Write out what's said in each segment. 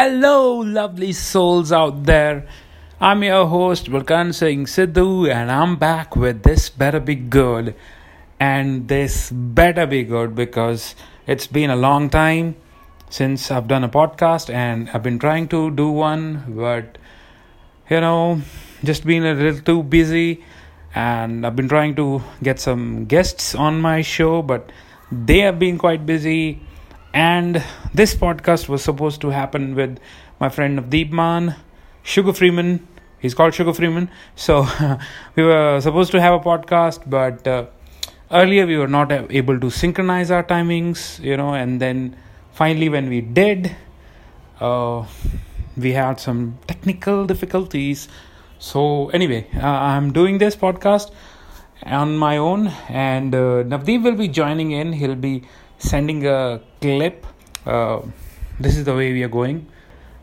Hello, lovely souls out there. I'm your host, Vulkan Singh Sidhu, and I'm back with This Better Be Good. And this better be good because it's been a long time since I've done a podcast, and I've been trying to do one, but you know, just been a little too busy. And I've been trying to get some guests on my show, but they have been quite busy and this podcast was supposed to happen with my friend Navdeep Man, Sugar Freeman. He's called Sugar Freeman. So we were supposed to have a podcast, but uh, earlier we were not able to synchronize our timings, you know, and then finally when we did, uh, we had some technical difficulties. So anyway, uh, I'm doing this podcast on my own, and uh, Navdeep will be joining in. He'll be sending a clip uh, this is the way we are going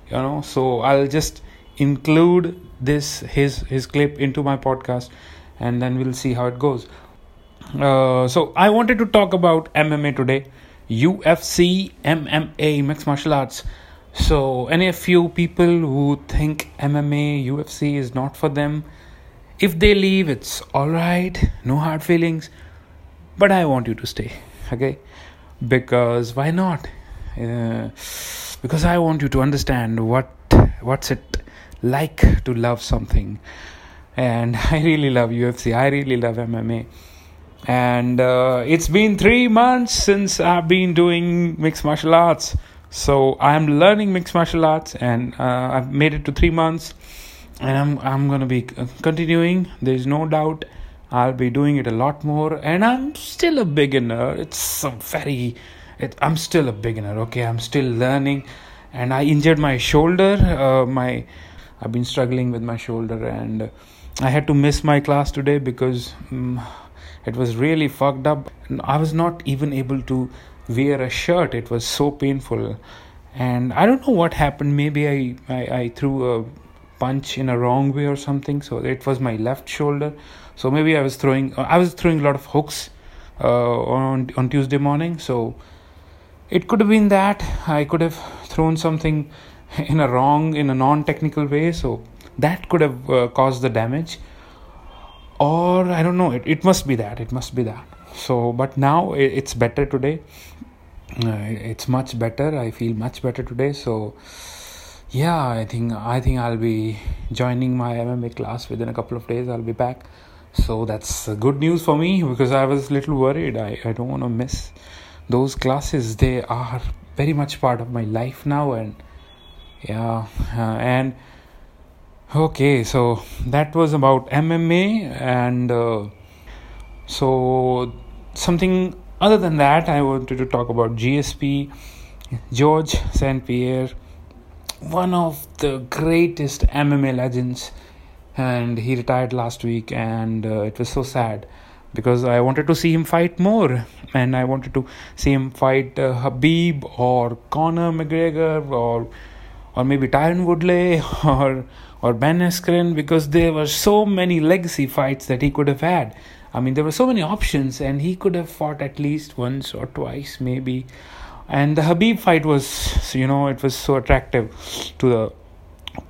you know. So i'll just include this his his clip into my podcast and then we'll see how it goes. Uh, so i wanted to talk about mma today. Ufc mma mixed martial arts. So any of you people who think mma ufc is not for them if they leave it's all right no hard feelings but i want you to stay okay because why not? Uh, because i want you to understand what what's it like to love something. And i really love ufc i really love mma and uh, it's been 3 months since i've been doing mixed martial arts. So i'm learning mixed martial arts and uh, i've made it to 3 months. And i'm i'm to be continuing. There's no doubt I'll be doing it a lot more, and I'm still a beginner. It's very, it, I'm still a beginner. Okay, I'm still learning, and I injured my shoulder. Uh, my, I've been struggling with my shoulder, and I had to miss my class today because um, it was really fucked up. I was not even able to wear a shirt. It was so painful, and I don't know what happened. Maybe I, I, I threw a punch in a wrong way or something so it was my left shoulder so maybe i was throwing uh, i was throwing a lot of hooks uh, on on tuesday morning. So it could have been that i could have thrown something in a wrong in a non technical way. So that could have uh, caused the damage. Or i don't know it, it must be that it must be that. So but now it, it's better today. Uh, it's much better. I feel much better today. So yeah i think i think i'll be joining my mma class within a couple of days. I'll be back so that's good news for me because i was a little worried. I, I don't want to miss those classes. They are very much part of my life now and yeah uh, and okay so that was about mma and uh, so something other than that i wanted to talk about gsp george st pierre one of the greatest MMA legends, and he retired last week, and uh, it was so sad because I wanted to see him fight more, and I wanted to see him fight uh, Khabib or Conor McGregor or or maybe Tyron Woodley or or Ben Askren because there were so many legacy fights that he could have had. I mean, there were so many options, and he could have fought at least once or twice, maybe and the Khabib fight was you know it was so attractive to the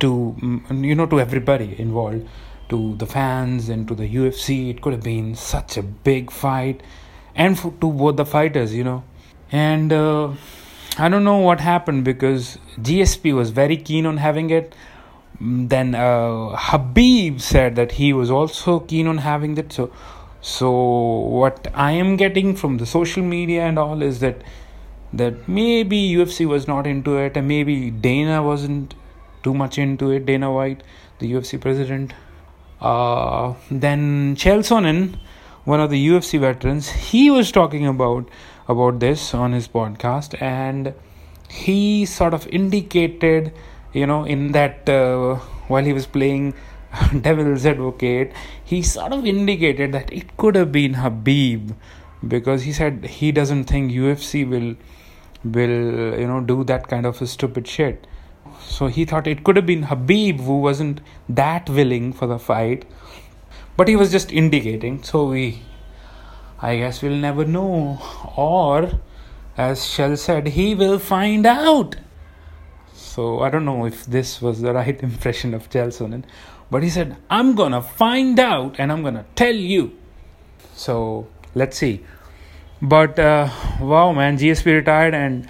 to mm, you know to everybody involved to the fans and to the UFC it could have been such a big fight and for, to both the fighters you know. And uh, I don't know what happened because GSP was very keen on having it. Mm, then uh, Khabib said that he was also keen on having it. So so what I am getting from the social media and all is that that maybe UFC was not into it, and maybe Dana wasn't too much into it. Dana White, the UFC president. Uh, then Chael Sonnen, one of the UFC veterans, he was talking about about this on his podcast, and he sort of indicated, you know, in that uh, while he was playing Devil's Advocate, he sort of indicated that it could have been Khabib because he said he doesn't think UFC will will you know do that kind of stupid shit so he thought it could have been Khabib who wasn't that willing for the fight but he was just indicating so we I guess we'll never know or as Chael said he will find out So I don't know if this was the right impression of Chael Sonnen, but he said, "I'm gonna find out and I'm gonna tell you." So let's see. But uh, wow, man, GSP retired and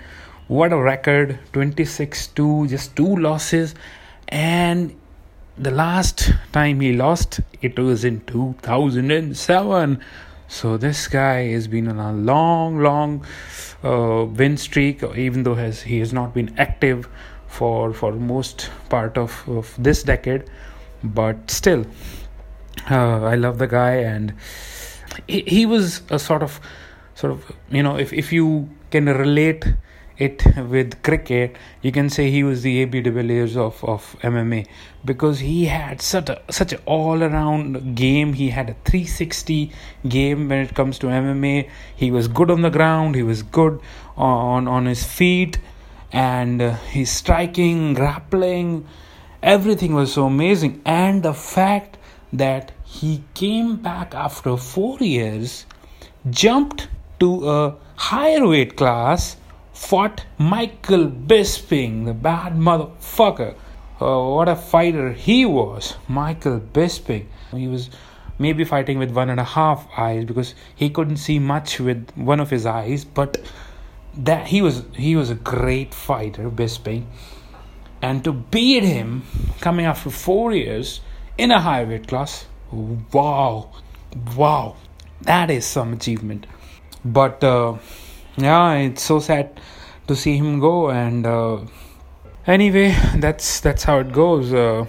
what a record. 26 2 just two losses. And the last time he lost it was in 2007 so this guy has been on a long long uh, win streak even though has he has not been active for for most part of, of this decade. But still uh, i love the guy and he, he was a sort of sort of you know if if you can relate it with cricket, you can say he was the AB de Villiers of, of MMA because he had such a such an all around game. He had a 360 game when it comes to MMA. He was good on the ground. He was good on on his feet, and uh, his striking, grappling, everything was so amazing. And the fact that he came back after four years, jumped to a higher weight class fought Michael Bisping, the bad motherfucker. Uh, what a fighter he was, Michael Bisping. He was maybe fighting with one and a half eyes because he couldn't see much with one of his eyes, but that he was he was a great fighter, Bisping. And to beat him coming after four years in a high weight class, wow, wow, that is some achievement. But uh, yeah it's so sad to see him go and uh, anyway that's that's how it goes uh,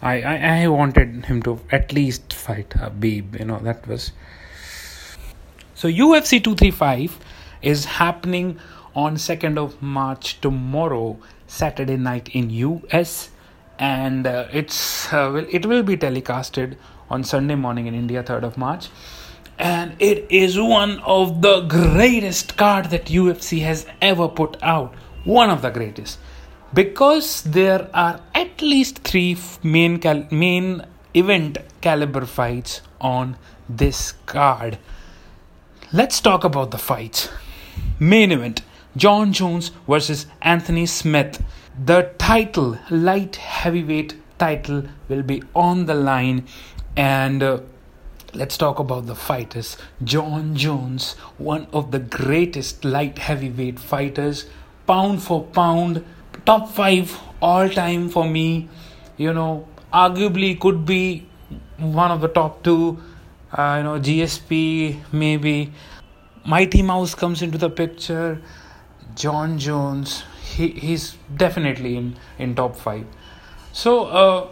I, I, I wanted him to at least fight Khabib you know that was so UFC 235 is happening on 2nd of March tomorrow Saturday night in US and uh, it's uh, it will be telecasted on Sunday morning in India 3rd of March and it is one of the greatest card that UFC has ever put out. One of the greatest, because there are at least three main cal- main event caliber fights on this card. Let's talk about the fights. Main event: Jon Jones versus Anthony Smith. The title, light heavyweight title, will be on the line, and. Uh, Let's talk about the fighters. Jon Jones, one of the greatest light heavyweight fighters, pound for pound, top five all time for me. You know, arguably could be one of the top two. Uh, you know, GSP maybe. Mighty Mouse comes into the picture. Jon Jones, he, he's definitely in, in top five. So, uh,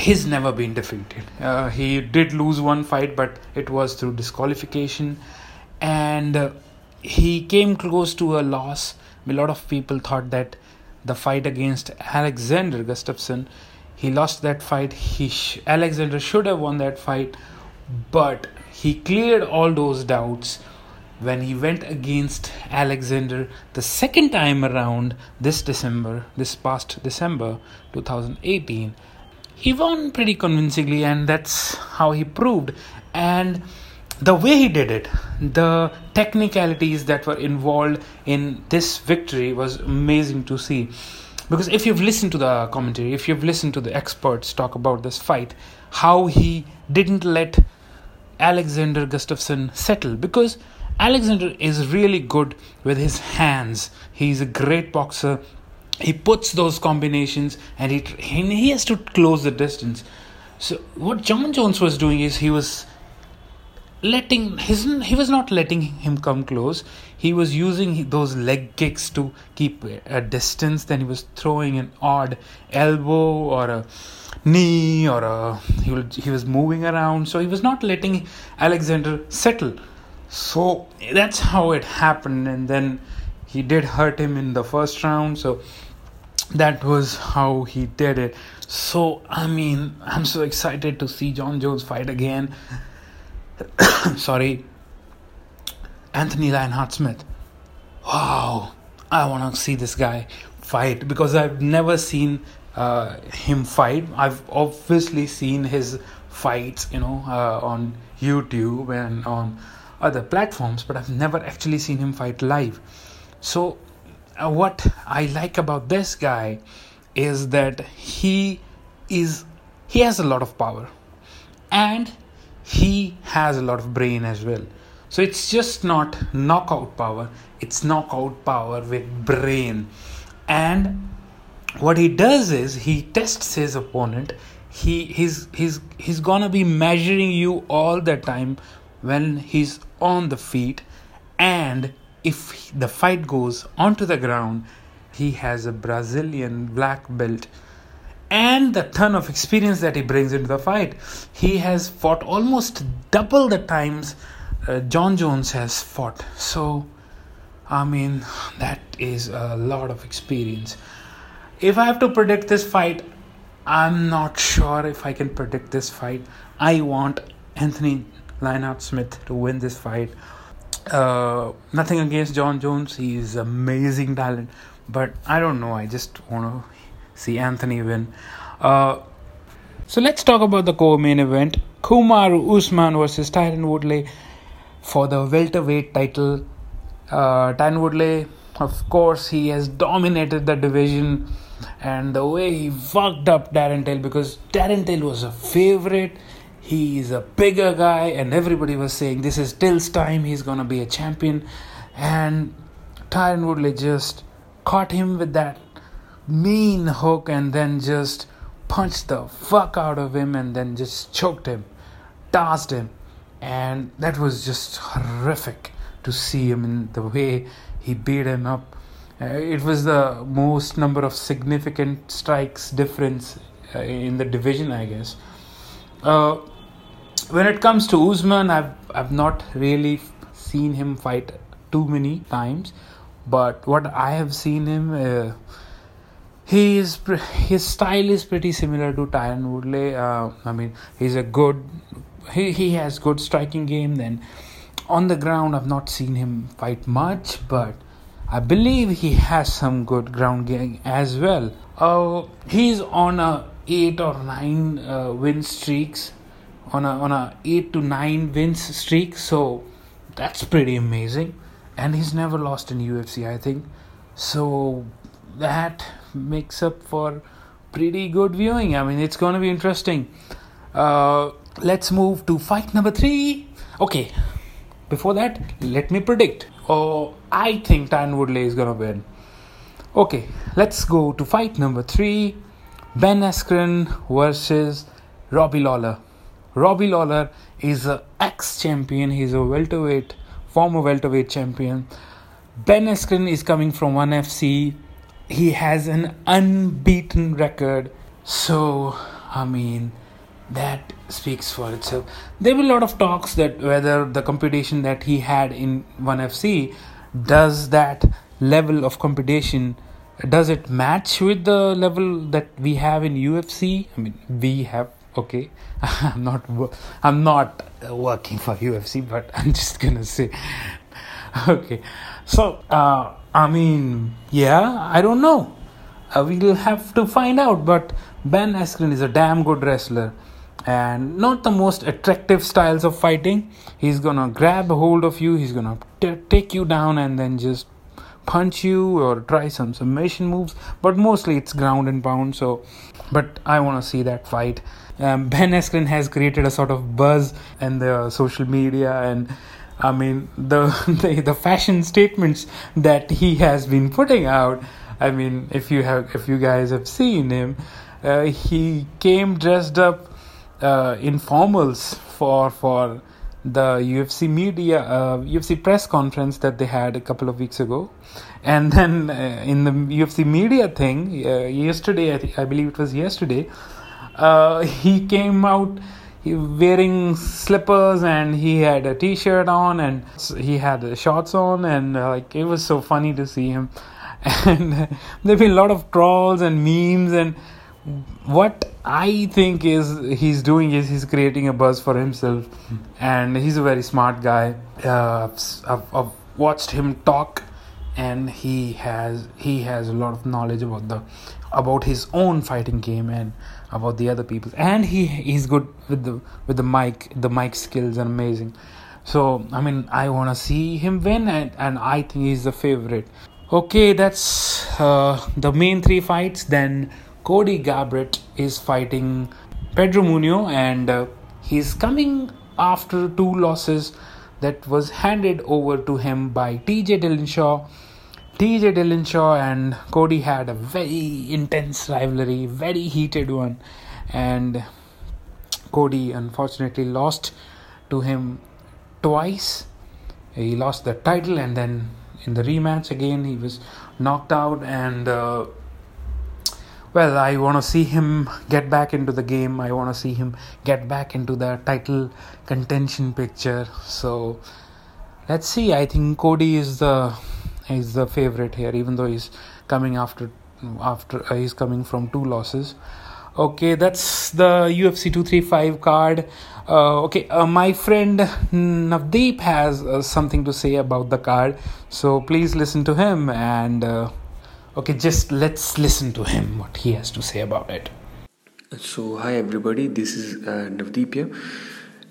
he's never been defeated. Uh, he did lose one fight, but it was through disqualification, and uh, he came close to a loss. A lot of people thought that the fight against Alexander Gustafsson, he lost that fight. He sh- Alexander should have won that fight, but he cleared all those doubts when he went against Alexander the second time around this December, this past December 2018 he won pretty convincingly, and that's how he proved. And the way he did it, the technicalities that were involved in this victory was amazing to see. Because if you've listened to the commentary, if you've listened to the experts talk about this fight, how he didn't let Alexander Gustafsson settle, because Alexander is really good with his hands. He's a great boxer he puts those combinations and he he has to close the distance. So what jon jones was doing is he was letting his he was not letting him come close. He was using those leg kicks to keep a distance. Then he was throwing an odd elbow or a knee or a he, will, he was moving around. So he was not letting alexander settle. So that's how it happened. And then he did hurt him in the first round. So that was how he did it. So, I mean, I'm so excited to see Jon Jones fight again. Sorry. Anthony Lionheart Smith. Wow. I want to see this guy fight because I've never seen uh, him fight. I've obviously seen his fights, you know, uh, on YouTube and on other platforms, but I've never actually seen him fight live. So Uh, what I like about this guy is that he is he has a lot of power and he has a lot of brain as well. So it's just not knockout power, it's knockout power with brain. And what he does is he tests his opponent. He he's he's he's gonna be measuring you all the time when he's on the feet and if the fight goes onto the ground he has a brazilian black belt and the ton of experience that he brings into the fight. He has fought almost double the times uh, jon jones has fought. So i mean that is a lot of experience. If i have to predict this fight i'm not sure if i can predict this fight. I want anthony Lionheart Smith to win this fight. Uh, nothing against Jon Jones, he's amazing talent, but I don't know. I just want to see Anthony win. Uh, so let's talk about the co-main event: Kumar Usman versus Tyron Woodley for the welterweight title. Uh, Tyron Woodley, of course, he has dominated the division, and the way he fucked up Darren Till because Darren Till was a favorite he's a bigger guy and everybody was saying this is Till's time he's gonna be a champion. And Tyron Woodley just caught him with that mean hook and then just punched the fuck out of him and then just choked him tossed him. And that was just horrific to see him in the way he beat him up. Uh, it was the most number of significant strikes difference uh, in the division i guess. Uh, when it comes to Usman, I've I've not really seen him fight too many times, but what I have seen him, uh, he is his style is pretty similar to Tyron Woodley. Uh, I mean, he's a good he he has good striking game. Then on the ground, I've not seen him fight much, but I believe he has some good ground game as well. Uh, he's on a eight or nine uh, win streaks on a on a 8 to 9 wins streak so that's pretty amazing. And he's never lost in UFC I think. So that makes up for pretty good viewing. I mean it's going to be interesting. Uh, let's move to fight number 3 okay before that let me predict. Oh I think Tyron Woodley is going to win. Okay let's go to fight number 3 Ben Askren versus Robbie Lawler Robbie Lawler is an ex-champion. He's a welterweight, former welterweight champion. Ben Askren is coming from ONE FC. He has an unbeaten record. So, I mean, that speaks for itself. There were a lot of talks that whether the competition that he had in ONE FC does that level of competition does it match with the level that we have in UFC? I mean, we have okay. I'm not i'm not working for ufc but i'm just gonna say okay. So uh, i mean yeah i don't know. Uh, we'll have to find out but ben askren is a damn good wrestler. And not the most attractive styles of fighting. He's gonna grab a hold of you he's gonna take you down and then just punch you or try some submission moves. But mostly it's ground and pound so but i want to see that fight um, Ben Askren has created a sort of buzz in the social media and I mean the, the the fashion statements that he has been putting out. I mean, if you have if you guys have seen him, uh, he came dressed up uh, in formals for for the UFC media uh, UFC press conference that they had a couple of weeks ago, and then uh, in the UFC media thing uh, yesterday, I, th- I believe it was yesterday uh, he came out wearing slippers and he had a t-shirt on and he had shorts on and uh, like it was so funny to see him. And there've been a lot of trolls and memes and what i think is he's doing is he's creating a buzz for himself. And he's a very smart guy. Uh, I've, I've watched him talk and he has he has a lot of knowledge about the about his own fighting game and about the other people and he he's good with the with the mic the mic skills are amazing so i mean i want to see him win and, and i think he's the favorite Okay, that's uh, the main three fights. Then Cody Garbrandt is fighting Pedro Munhoz, and uh, he's coming after two losses that was handed over to him by TJ Dillashaw. TJ Dillashaw and Cody had a very intense rivalry, very heated one, and Cody unfortunately lost to him twice. He lost the title, and then in the rematch again he was knocked out. And uh, well, I want to see him get back into the game. I want to see him get back into the title contention picture. So let's see. I think Cody is the is the favorite here, even though he's coming after after uh, he's coming from two losses. Okay, that's the UFC 235 card. Uh, okay, uh, my friend Navdeep has uh, something to say about the card, so please listen to him. And uh, okay, just let's listen to him what he has to say about it. So, hi everybody, this is uh, Navdeep here,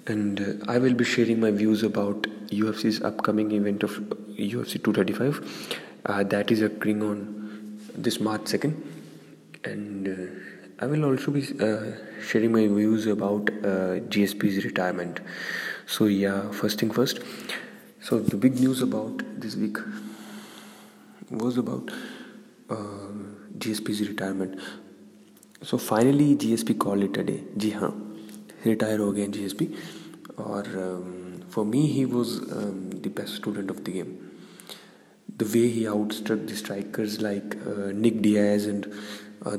and uh, I will be sharing my views about UFC's upcoming event of UFC 235 that is occurring on this March 2nd, and I will also be uh, sharing my views about uh, GSP's retirement. So, yeah, first thing first. So, the big news about this week was about uh, GSP's retirement. So, finally, GSP called it a day. Retire हो गए G S P और for me he was the best student of the game the way he outstruck the strikers like Nick Diaz and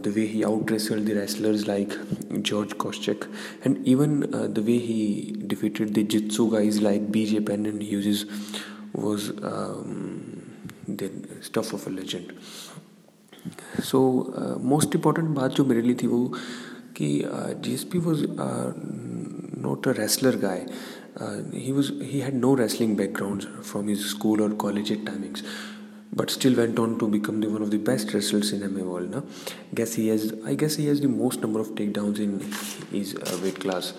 the way he out wrestled the wrestlers like George Koscheck and even the way he defeated the jitsu guys like B J Penn and use was the stuff of a legend so most important बात जो मेरे लिए थी वो uh, कि P was not a wrestler guy he was he had no wrestling background from his school और college at timings but still went on to become the one of the best wrestlers in M A world ना guess he has I guess he has the most number of takedown in his weight class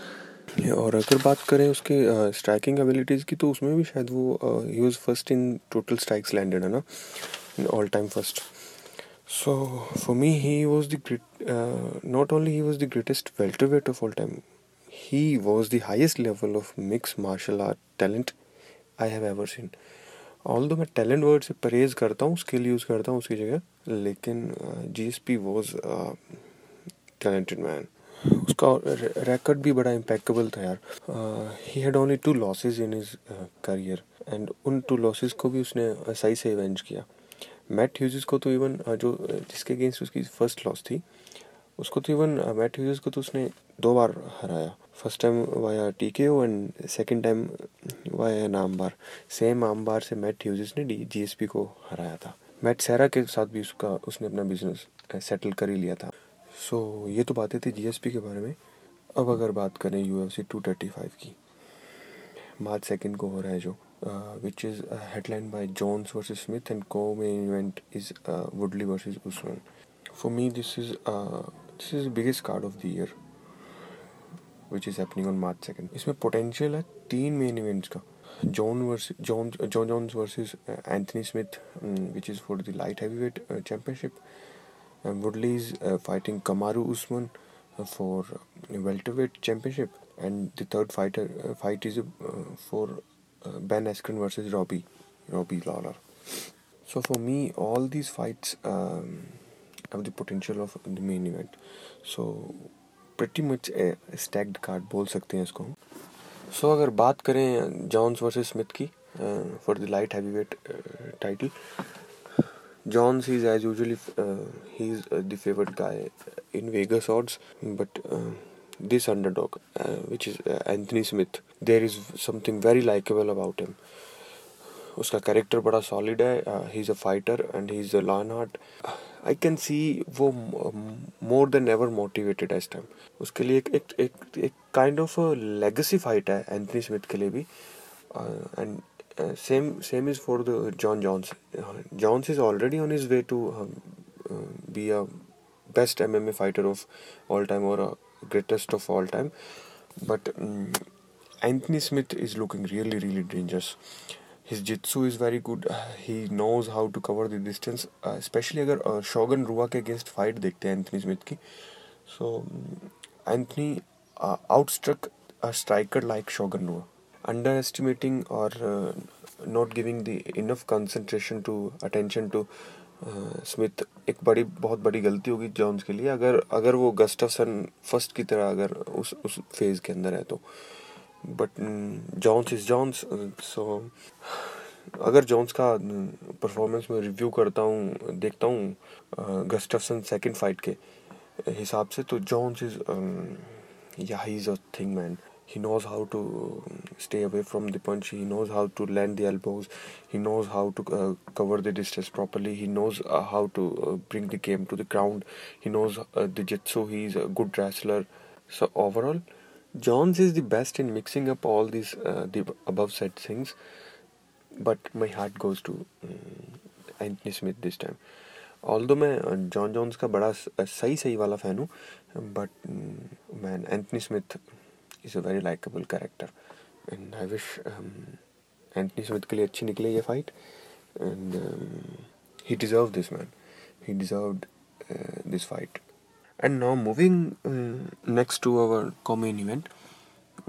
और अगर बात करें उसके striking uh, abilities की तो उसमें भी शायद वो ही was first in total strikes landed है ना? All time first So for me, he was the great. Uh, not only he was the greatest welterweight of all time, he was the highest level of mixed martial art talent I have ever seen. Although मैं talent praise karta hu skill use karta hu uski jagah lekin uh, gsp was as talented man talented man उसका record भी बड़ा impeccable था यार he had only two losses in his career and उन two losses को भी उसने सही से इवेंज किया मैट ह्यूज को तो इवन जो जिसके अगेंस्ट उसकी फ़र्स्ट लॉस थी उसको तो इवन मैट ह्यूज को तो उसने दो बार हराया। First time via T K O and second time via नाम बार सेम आम बार से मैट ह्यूज ने डी जी एस पी को हराया था। मैट सैरा के साथ भी उसका उसने अपना बिज़नेस सेटल कर ही लिया था। सो so, ये तो बातें थी जी एस पी के बारे में। अब अगर बात करें U F C two thirty five की मार्च सेकेंड को हो रहा है जो। uh, which is a headlined by Jones versus Smith, and co-main event is uh, Woodley versus Usman. For me, this is uh, this is the biggest card of the year, which is happening on March second. इसमें potential है three main events John versus John uh, Jon Jones versus Anthony Smith, um, which is for the light heavyweight championship. And Woodley is fighting Kamaru Usman for welterweight championship and the third fighter uh, fight is uh, for uh, Ben Askren versus Robbie Robbie Lawler. So for me, all these fights um, have the potential of the main event. So pretty much stacked card बोल सकते हैं इसको so so, अगर बात करें Jones versus Smith की for the light heavyweight title Jones is as usually he is the favourite guy in Vegas odds but this underdog, uh, which is uh, Anthony Smith, there is something very likable about him. उसका character बड़ा solid है he is a fighter and he is a lion heart I can see वो more then ever motivated है इस time उसके लिए एक एक एक एक काइंड ऑफ़ लेगेसी फाइट है एंथनी स्मिथ के लिए भी. And same same is for the John Jones Jones is already on his way to be a best M M A fighter of all time और greatest of all time but Anthony Smith is looking really really dangerous his jitsu is very good he knows how to cover the distance uh, especially अगर शोगन रुआ के against fight देखते हैं Anthony Smith की so Anthony outstruck a striker like Shogun Rua underestimating or uh, not giving the enough concentration to attention to Smith, एक बड़ी, बहुत बड़ी गलती होगी जॉन्स के लिए। अगर अगर वो गस्टफसन फ़र्स्ट की तरह अगर उस उस फ़ेज़ के अंदर है तो। But Jones is Jones so, अगर जॉन्स का परफॉर्मेंस में रिव्यू करता हूँ, देखता हूँ गस्टफसन सेकंड फाइट के हिसाब से तो जॉन्स इज़ या he is a thing, man. he knows how to um, stay away from the punch. He knows how to land the elbows. He knows how to uh, cover the distance properly. He knows uh, how to uh, bring the game to the ground. He knows uh, the jitsu. He is a good wrestler. So overall jones is the best in mixing up all these uh, the above said things. But my heart goes to um, Smith this time. Although my uh, Jon Jones John Jones का बड़ा सही सही वाला fan हूँ but um, man Anthony Smith. Is a very likable character and I wish Anthony Smith के लिए अच्छी निकली ये fight and he deserve this man he deserve this fight and now moving next to our कॉमेन event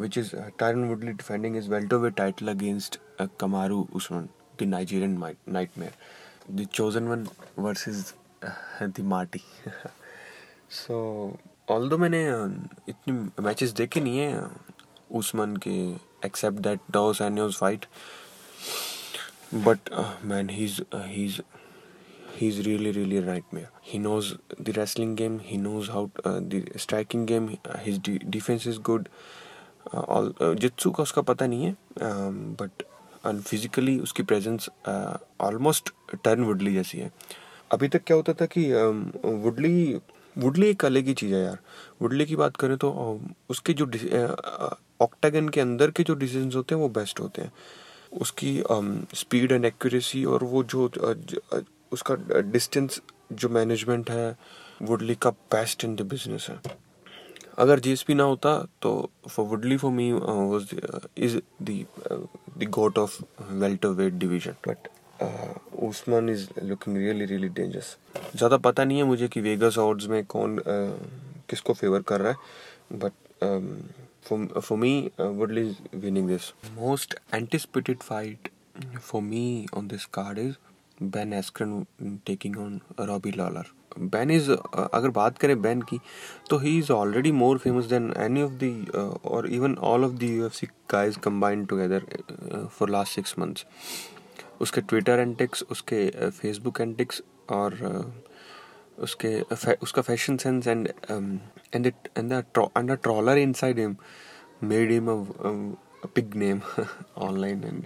which is Tyron Woodley defending his welterweight title against Kamaru Usman the Nigerian nightmare the chosen one verse इज़ दार्टी so although मैंने इतनी matches देखे नहीं है उस्मान के except that DOS and fight but man he is he is he is really really a nightmare he knows the wrestling game he knows how uh, the striking game his de- defense is good uh, uh, jitsu का उसका पता नहीं है but um, physically उसकी presence almost Tyron Woodley जैसी है अभी तक क्या होता था कि वुडली वुडली एक अलग ही चीज़ है यार। वुडली की बात करें तो उसके जो ऑक्टागन के अंदर के जो डिसीज़न होते हैं वो बेस्ट होते हैं। उसकी स्पीड एंड एक्यूरेसी और वो जो उसका डिस्टेंस जो मैनेजमेंट है वुडली का बेस्ट इन द बिज़नेस है। अगर जीएसपी ना होता तो for Woodley for me was is the goat of welterweight division but Usman is looking really really dangerous ज़्यादा पता नहीं है मुझे कि वेगस ऑर्ड्स में कौन uh, किसको फेवर कर रहा है but for me Wood is winning this most anticipated fight for me on this card is Ben Askren taking on Robbie Lawler Ben is अगर बात करें बैन की तो ही is already more famous than any of the और even all of U F C guys combined together for last six months उसके Twitter antics उसके Facebook antics और उसके उसका fashion sense and and and and a troller inside him made him a big name online and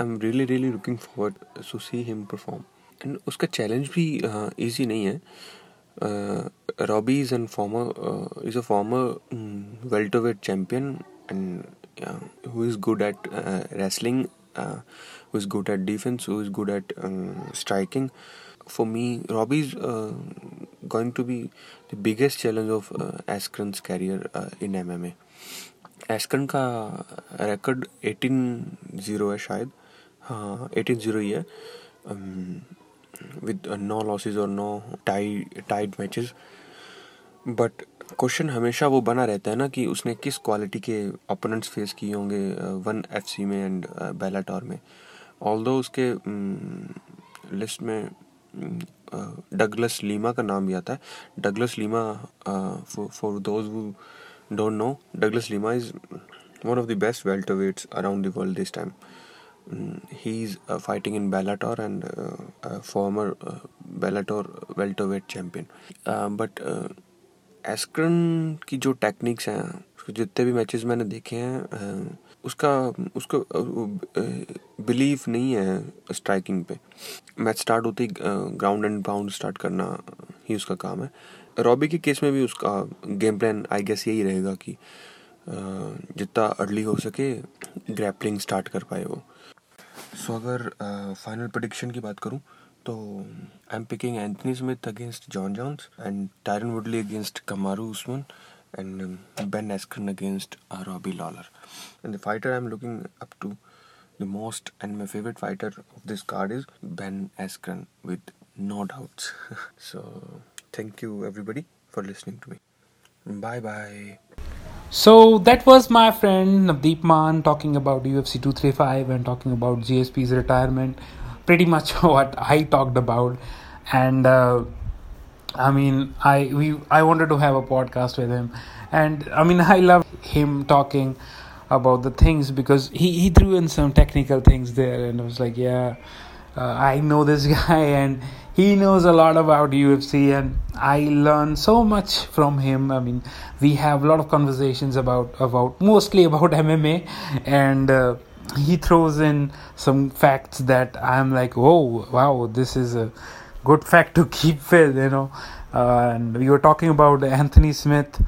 I am really really looking forward to see him perform and उसका challenge भी easy नहीं है। Robbie is an former is a former welterweight champion and who is good at wrestling uh, who is good at defense, who is good at um, striking. For me, Robbie is uh, going to be the biggest challenge of uh, Askren's career uh, in MMA. एस्कन का record 18-0 है शायद हाँ 18-0 ही है with no losses और no tie Tide matches but question हमेशा वो बना रहता है ना कि उसने किस क्वालिटी के ओपोनेंट्स फेस किए होंगे वन एफ़ सी में एंड बेलाटॉर में। ऑल दो उसके लिस्ट में डगलस लीमा का नाम भी आता है। Douglas Lima for those who don't know Douglas Lima is one of the best welterweights around the world this time uh, Bellator and uh, a former uh, Bellator welterweight champion. Uh, but uh, Askren की जो techniques हैं उसके जितने भी matches मैंने देखे हैं उसका उसको बिलीव नहीं है स्ट्राइकिंग पे। मैच स्टार्ट होते ही ग्राउंड एंड बाउंड स्टार्ट करना ही उसका काम है। रॉबी के केस में भी उसका गेम प्लान आई गेस यही रहेगा कि जितना अर्ली हो सके ग्रैपलिंग स्टार्ट कर पाए वो। सो so, अगर फाइनल प्रडिक्शन की बात करूँ So I'm picking Anthony Smith against Jon Jones and Tyron Woodley against Kamaru Usman and um, Ben Askren against Robbie Lawler. And the fighter I'm looking up to the most and my favorite fighter of this card is Ben Askren with no doubts. so thank you everybody for listening to me. Bye bye. So that was my friend Navdeep Man talking about UFC 235 and talking about GSP's retirement. Pretty much what I talked about, and uh, I mean, I we I wanted to have a podcast with him, and I mean, I love him talking about the things because he he threw in some technical things there, and I was like, yeah, uh, I know this guy, and he knows a lot about UFC, and I learn so much from him. I mean, we have a lot of conversations about about mostly about MMA, and. Uh, he throws in some facts that I'm like, oh wow, this is a good fact to keep with, you know. Uh, and we were talking about Anthony Smith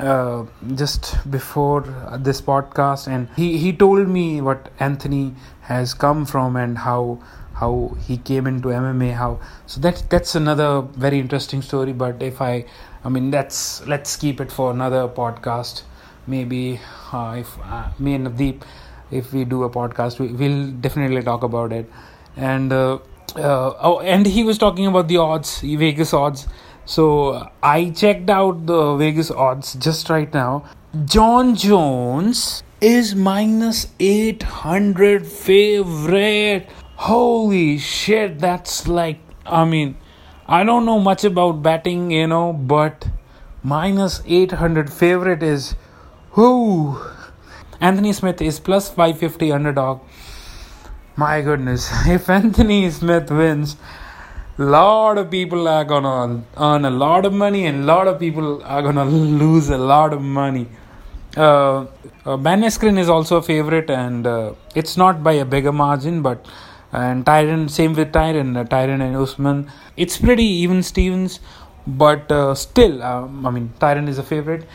uh, just before this podcast, and he he told me what Anthony has come from and how how he came into MMA. How so that that's another very interesting story. But if I, I mean, that's let's keep it for another podcast. Maybe uh, if uh, me and Navdeep, if we do a podcast, we, will definitely talk about it. And uh, uh, oh, and he was talking about the odds, Vegas odds. So I checked out the Vegas odds just right now. jon Jones is minus 800 favorite. Holy shit, that's like, I mean, I don't know much about batting you know, but minus 800 favorite is who? Anthony Smith is plus 550 underdog. My goodness, if Anthony Smith wins, lot of people are gonna earn a lot of money and a lot of people are gonna lose a lot of money. Uh, uh, is also a favorite and uh, it's not by a bigger margin, but and Tyron, same with Tyron, uh, Tyron and Usman. It's pretty even Stevens, but uh, still, um, I mean, Tyron is a favorite.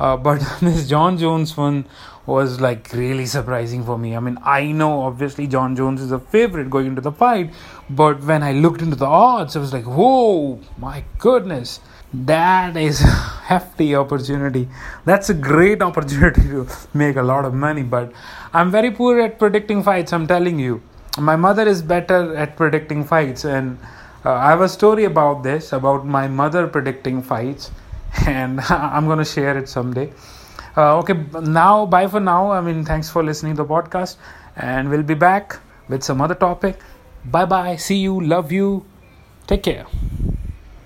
Uh, but this Jon Jones one was like really surprising for me. I mean, I know obviously Jon Jones is a favorite going into the fight, but when I looked into the odds, I was like, whoa, my goodness, that is a hefty opportunity. That's a great opportunity to make a lot of money. But I'm very poor at predicting fights, I'm telling you my mother is better at predicting fights and uh, i have a story about this about my mother predicting fights and i'm going to share it someday. Uh, okay now bye for now. I mean thanks for listening to the podcast. And we'll be back with some other topic. Bye bye see you. Love you. Take care